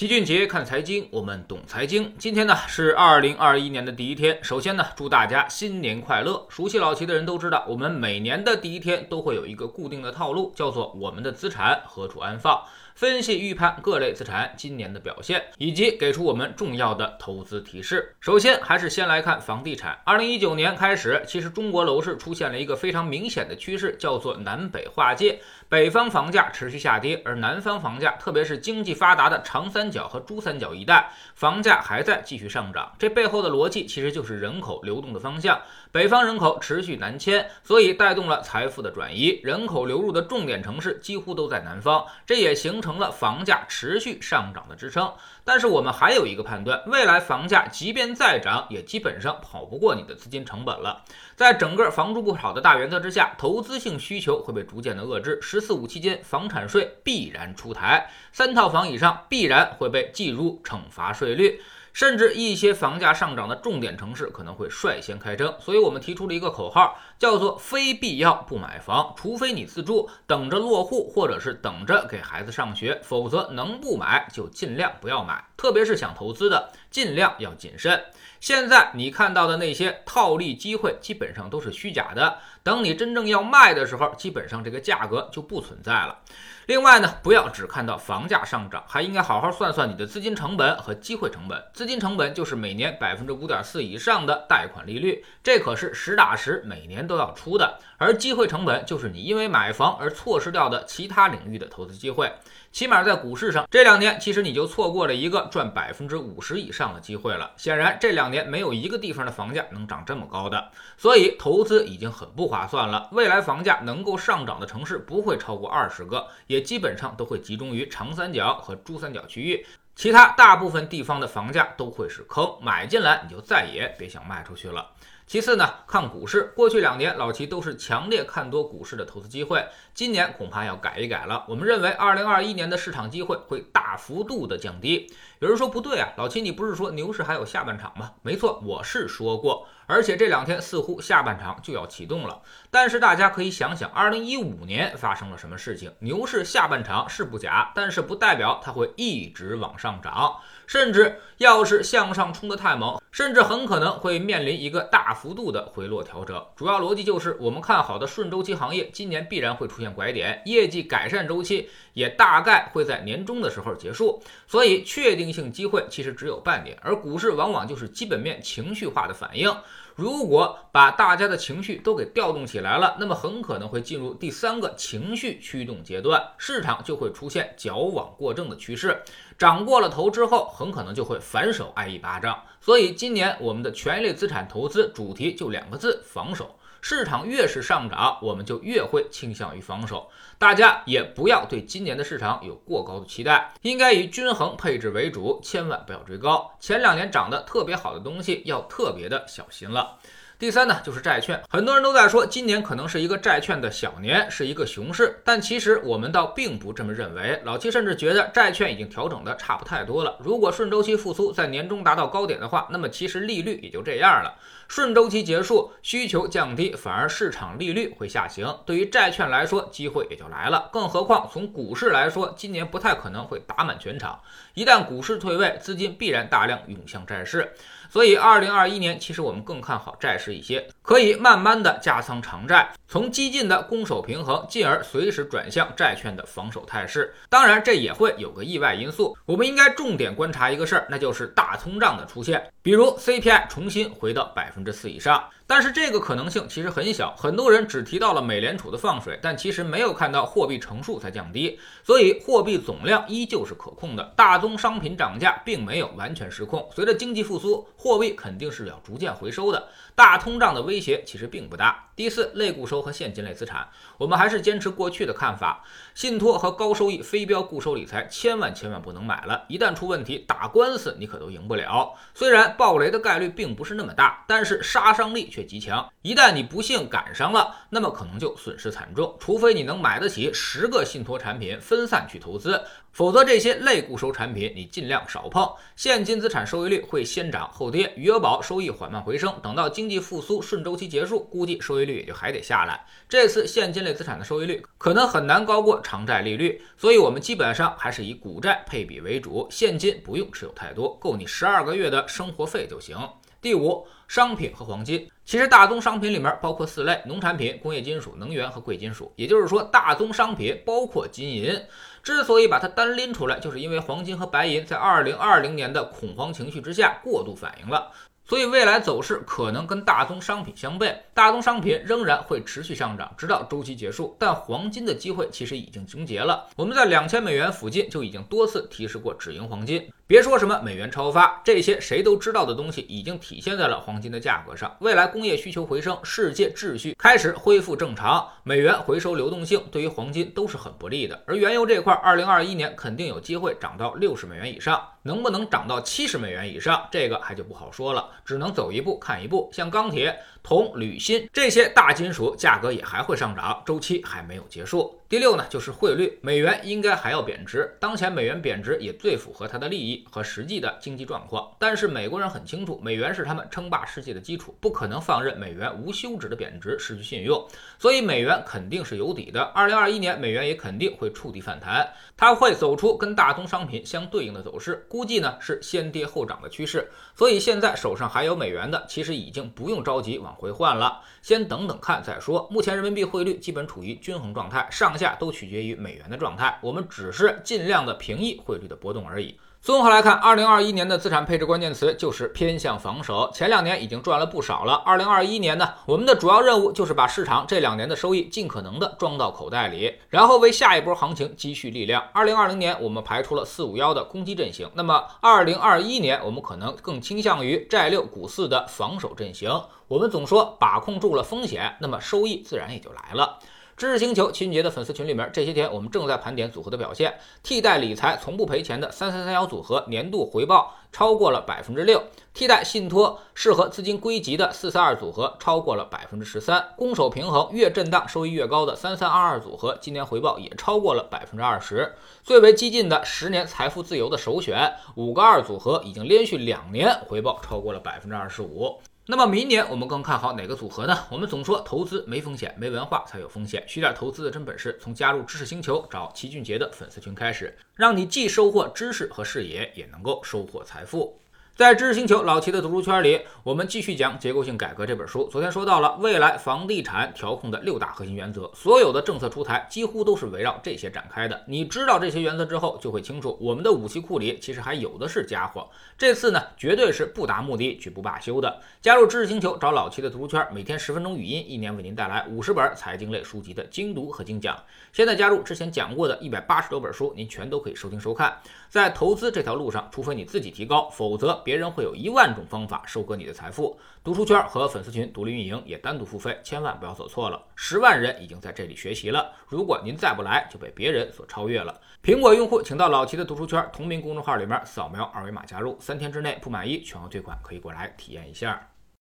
齐俊杰看财经，我们懂财经。今天呢是二零二一年的第一天，首先呢祝大家新年快乐。熟悉老齐的人都知道，我们每年的第一天都会有一个固定的套路，叫做我们的资产何处安放。分析预判各类资产今年的表现，以及给出我们重要的投资提示。首先，还是先来看房地产。二零一九年开始，其实中国楼市出现了一个非常明显的趋势，叫做南北划界。北方房价持续下跌，而南方房价，特别是经济发达的长三角和珠三角一带，房价还在继续上涨。这背后的逻辑其实就是人口流动的方向。北方人口持续南迁，所以带动了财富的转移，人口流入的重点城市几乎都在南方，这也形成了房价持续上涨的支撑。但是我们还有一个判断，未来房价即便再涨，也基本上跑不过你的资金成本了。在整个房住不炒的大原则之下，投资性需求会被逐渐的遏制。“十四五”期间，房产税必然出台，三套房以上必然会被计入惩罚税率。甚至一些房价上涨的重点城市可能会率先开征，所以我们提出了一个口号，叫做“非必要不买房”，除非你自住，等着落户，或者是等着给孩子上学，否则能不买就尽量不要买，特别是想投资的，尽量要谨慎。现在你看到的那些套利机会，基本上都是虚假的。等你真正要卖的时候，基本上这个价格就不存在了。另外呢，不要只看到房价上涨，还应该好好算算你的资金成本和机会成本。资金成本就是每年百分之五点四以上的贷款利率，这可是实打实每年都要出的。而机会成本就是你因为买房而错失掉的其他领域的投资机会。起码在股市上，这两年其实你就错过了一个赚百分之五十以上的机会了。显然，这两年没有一个地方的房价能涨这么高的，所以投资已经很不划算了。未来房价能够上涨的城市不会超过二十个，也基本上都会集中于长三角和珠三角区域，其他大部分地方的房价都会是坑，买进来你就再也别想卖出去了。其次呢，看股市，过去两年老齐都是强烈看多股市的投资机会，今年恐怕要改一改了。我们认为，二零二一年的市场机会会大幅度的降低。有人说不对啊，老齐你不是说牛市还有下半场吗？没错，我是说过，而且这两天似乎下半场就要启动了。但是大家可以想想，二零一五年发生了什么事情？牛市下半场是不假，但是不代表它会一直往上涨，甚至要是向上冲得太猛。甚至很可能会面临一个大幅度的回落调整。主要逻辑就是，我们看好的顺周期行业今年必然会出现拐点，业绩改善周期也大概会在年终的时候结束。所以，确定性机会其实只有半点，而股市往往就是基本面情绪化的反应。如果把大家的情绪都给调动起来了，那么很可能会进入第三个情绪驱动阶段，市场就会出现矫枉过正的趋势。涨过了头之后，很可能就会反手挨一巴掌。所以今年我们的权益类资产投资主题就两个字：防守。市场越是上涨，我们就越会倾向于防守。大家也不要对今年的市场有过高的期待，应该以均衡配置为主，千万不要追高。前两年涨得特别好的东西，要特别的小心了。第三呢，就是债券。很多人都在说，今年可能是一个债券的小年，是一个熊市。但其实我们倒并不这么认为。老七甚至觉得债券已经调整的差不太多了。如果顺周期复苏在年终达到高点的话，那么其实利率也就这样了。顺周期结束，需求降低，反而市场利率会下行。对于债券来说，机会也就来了。更何况从股市来说，今年不太可能会打满全场。一旦股市退位，资金必然大量涌向债市。所以，二零二一年其实我们更看好债市一些，可以慢慢的加仓长债，从激进的攻守平衡，进而随时转向债券的防守态势。当然，这也会有个意外因素，我们应该重点观察一个事儿，那就是大通胀的出现，比如 CPI 重新回到百分之四以上。但是这个可能性其实很小，很多人只提到了美联储的放水，但其实没有看到货币乘数在降低，所以货币总量依旧是可控的。大宗商品涨价并没有完全失控，随着经济复苏，货币肯定是要逐渐回收的。大通胀的威胁其实并不大。第四，类固收和现金类资产，我们还是坚持过去的看法，信托和高收益非标固收理财千万千万不能买了，一旦出问题，打官司你可都赢不了。虽然暴雷的概率并不是那么大，但是杀伤力却。极强，一旦你不幸赶上了，那么可能就损失惨重。除非你能买得起十个信托产品分散去投资，否则，这些类固收产品你尽量少碰。现金资产收益率会先涨后跌，余额宝收益缓慢回升，等到经济复苏顺周期结束，估计收益率也就还得下来。这次现金类资产的收益率可能很难高过长债利率，所以我们基本上还是以股债配比为主，现金不用持有太多，够你十二个月的生活费就行。第五，商品和黄金。其实大宗商品里面包括四类：农产品、工业金属、能源和贵金属。也就是说，大宗商品包括金银。之所以把它单拎出来，就是因为黄金和白银在二零二零年的恐慌情绪之下过度反应了。所以未来走势可能跟大宗商品相悖，大宗商品仍然会持续上涨，直到周期结束。但黄金的机会其实已经终结了。我们在两千美元附近就已经多次提示过止盈黄金。别说什么美元超发，这些谁都知道的东西，已经体现在了黄金的价格上。未来工业需求回升，世界秩序开始恢复正常，美元回收流动性对于黄金都是很不利的。而原油这块，二零二一年肯定有机会涨到六十美元以上，能不能涨到七十美元以上，这个还就不好说了，只能走一步看一步。像钢铁。铜、铝、锌这些大金属价格也还会上涨，周期还没有结束。第六呢，就是汇率，美元应该还要贬值。当前美元贬值也最符合它的利益和实际的经济状况。但是美国人很清楚，美元是他们称霸世界的基础，不可能放任美元无休止的贬值，失去信用。所以美元肯定是有底的。二零二一年美元也肯定会触底反弹，它会走出跟大宗商品相对应的走势，估计呢是先跌后涨的趋势。所以现在手上还有美元的，其实已经不用着急往。回换了，先等等看再说。目前人民币汇率基本处于均衡状态，上下都取决于美元的状态。我们只是尽量的平抑汇率的波动而已。综合来看，二零二一年的资产配置关键词就是偏向防守。前两年已经赚了不少了，二零二一年呢，我们的主要任务就是把市场这两年的收益尽可能的装到口袋里，然后为下一波行情积蓄力量。二零二零年我们排除了四五幺的攻击阵型，那么二零二一年我们可能更倾向于债六股四的防守阵型。我们总说把控住了风险，那么收益自然也就来了。知识星球秦杰的粉丝群里面，这些天我们正在盘点组合的表现。替代理财从不赔钱的三三三幺组合年度回报超过了百分之六，替代信托适合资金归集的四三二组合超过了百分之十三，攻守平衡越震荡收益越高的三三二二组合今年回报也超过了百分之二十。最为激进的十年财富自由的首选五个二组合已经连续两年回报超过了百分之二十五。那么明年我们更看好哪个组合呢？我们总说投资没风险，没文化才有风险。学点投资的真本事，从加入知识星球找齐俊杰的粉丝群开始，让你既收获知识和视野，也能够收获财富。在知识星球老齐的读书圈里，我们继续讲《结构性改革》这本书。昨天说到了未来房地产调控的六大核心原则，所有的政策出台几乎都是围绕这些展开的。你知道这些原则之后，就会清楚我们的武器库里其实还有的是家伙。这次呢，绝对是不达目的绝不罢休的。加入知识星球，找老齐的读书圈，每天十分钟语音，一年为您带来五十本财经类书籍的精读和精讲。现在加入之前讲过的一百八十多本书，您全都可以收听收看。在投资这条路上，除非你自己提高，否则别人会有一万种方法收割你的财富。读书圈和粉丝群独立运营也单独付费，千万不要走错了。十万人已经在这里学习了，如果您再不来，就被别人所超越了。苹果用户请到老齐的读书圈同名公众号里面扫描二维码加入，三天之内不满意全额退款，可以过来体验一下。